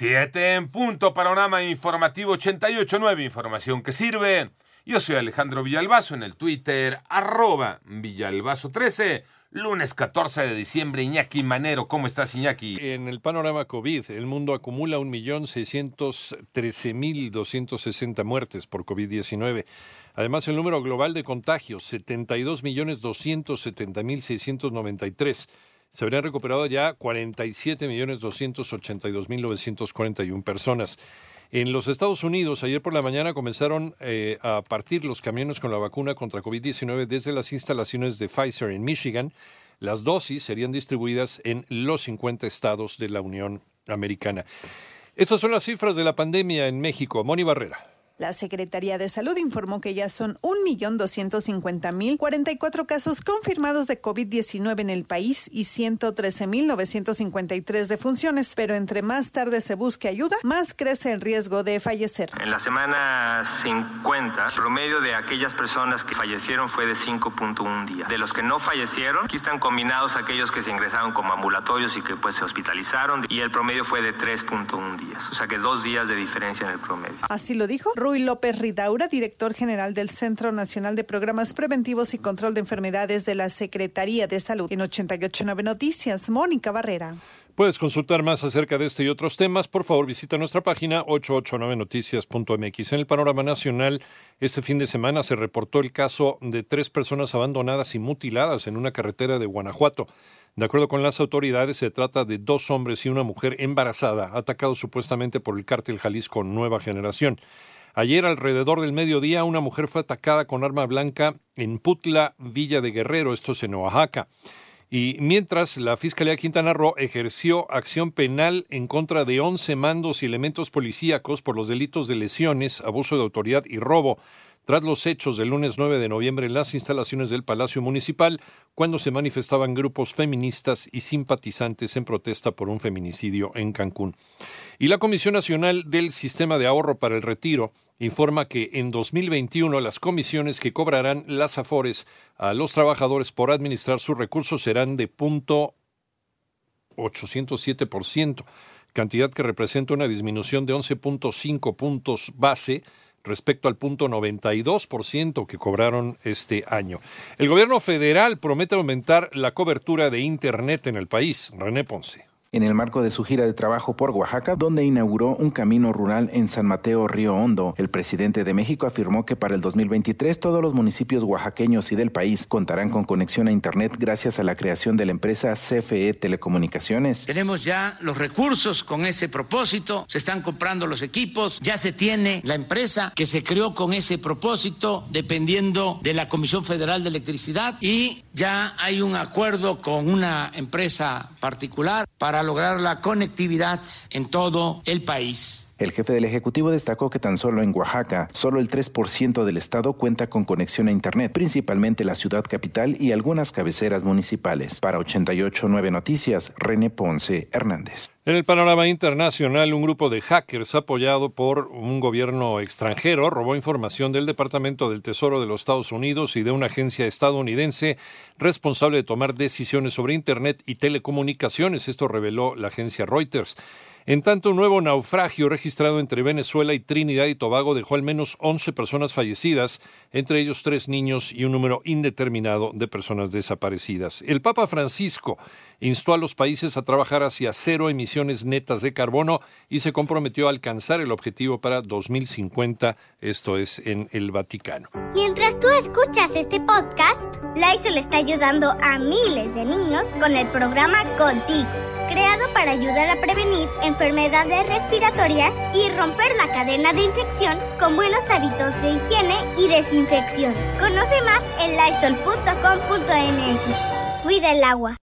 Siete en punto, panorama informativo 88.9, información que sirve. Yo soy Alejandro Villalbazo en el Twitter, arroba Villalbazo13. Lunes 14 de diciembre, Iñaki Manero. ¿Cómo estás, Iñaki? En el panorama COVID, el mundo acumula 1.613.260 muertes por COVID-19. Además, el número global de contagios, 72.270.693. Se habrían recuperado ya 47.282.941 personas. En los Estados Unidos, ayer por la mañana comenzaron eh, a partir los camiones con la vacuna contra COVID-19 desde las instalaciones de Pfizer en Michigan. Las dosis serían distribuidas en los 50 estados de la Unión Americana. Estas son las cifras de la pandemia en México. Moni Barrera. La Secretaría de Salud informó que ya son 1.250.044 casos confirmados de COVID-19 en el país y 113.953 defunciones, pero entre más tarde se busque ayuda, más crece el riesgo de fallecer. En la semana 50, el promedio de aquellas personas que fallecieron fue de 5.1 días. De los que no fallecieron, aquí están combinados aquellos que se ingresaron como ambulatorios y que pues se hospitalizaron y el promedio fue de 3.1 días, o sea que dos días de diferencia en el promedio. Así lo dijo López Ridaura, director general del Centro Nacional de Programas Preventivos y Control de Enfermedades de la Secretaría de Salud. En 889 Noticias, Mónica Barrera. Puedes consultar más acerca de este y otros temas. Por favor, visita nuestra página 889noticias.mx. En el panorama nacional, este fin de semana se reportó el caso de tres personas abandonadas y mutiladas en una carretera de Guanajuato. De acuerdo con las autoridades, se trata de dos hombres y una mujer embarazada, atacados supuestamente por el cártel Jalisco Nueva Generación. Ayer, alrededor del mediodía, una mujer fue atacada con arma blanca en Putla, Villa de Guerrero, esto es en Oaxaca. Y mientras la Fiscalía Quintana Roo ejerció acción penal en contra de 11 mandos y elementos policíacos por los delitos de lesiones, abuso de autoridad y robo, tras los hechos del lunes 9 de noviembre en las instalaciones del Palacio Municipal, cuando se manifestaban grupos feministas y simpatizantes en protesta por un feminicidio en Cancún. Y la Comisión Nacional del Sistema de Ahorro para el Retiro informa que en 2021 las comisiones que cobrarán las AFORES a los trabajadores por administrar sus recursos serán de punto 807%, cantidad que representa una disminución de 11.5 puntos base respecto al punto 92% que cobraron este año. El gobierno federal promete aumentar la cobertura de Internet en el país. René Ponce en el marco de su gira de trabajo por Oaxaca, donde inauguró un camino rural en San Mateo Río Hondo. El presidente de México afirmó que para el 2023 todos los municipios oaxaqueños y del país contarán con conexión a Internet gracias a la creación de la empresa CFE Telecomunicaciones. Tenemos ya los recursos con ese propósito, se están comprando los equipos, ya se tiene la empresa que se creó con ese propósito dependiendo de la Comisión Federal de Electricidad y ya hay un acuerdo con una empresa particular para lograr la conectividad en todo el país. El jefe del Ejecutivo destacó que tan solo en Oaxaca, solo el 3% del estado cuenta con conexión a Internet, principalmente la ciudad capital y algunas cabeceras municipales. Para 889 Noticias, René Ponce Hernández. En el panorama internacional, un grupo de hackers apoyado por un gobierno extranjero robó información del Departamento del Tesoro de los Estados Unidos y de una agencia estadounidense responsable de tomar decisiones sobre Internet y telecomunicaciones. Esto reveló la agencia Reuters. En tanto, un nuevo naufragio registrado entre Venezuela y Trinidad y Tobago dejó al menos 11 personas fallecidas, entre ellos tres niños y un número indeterminado de personas desaparecidas. El Papa Francisco instó a los países a trabajar hacia cero emisiones netas de carbono y se comprometió a alcanzar el objetivo para 2050, esto es en el Vaticano. Mientras tú escuchas este podcast, Lysol está ayudando a miles de niños con el programa Contigo creado para ayudar a prevenir enfermedades respiratorias y romper la cadena de infección con buenos hábitos de higiene y desinfección. Conoce más en lysol.com.mx. Cuida el agua.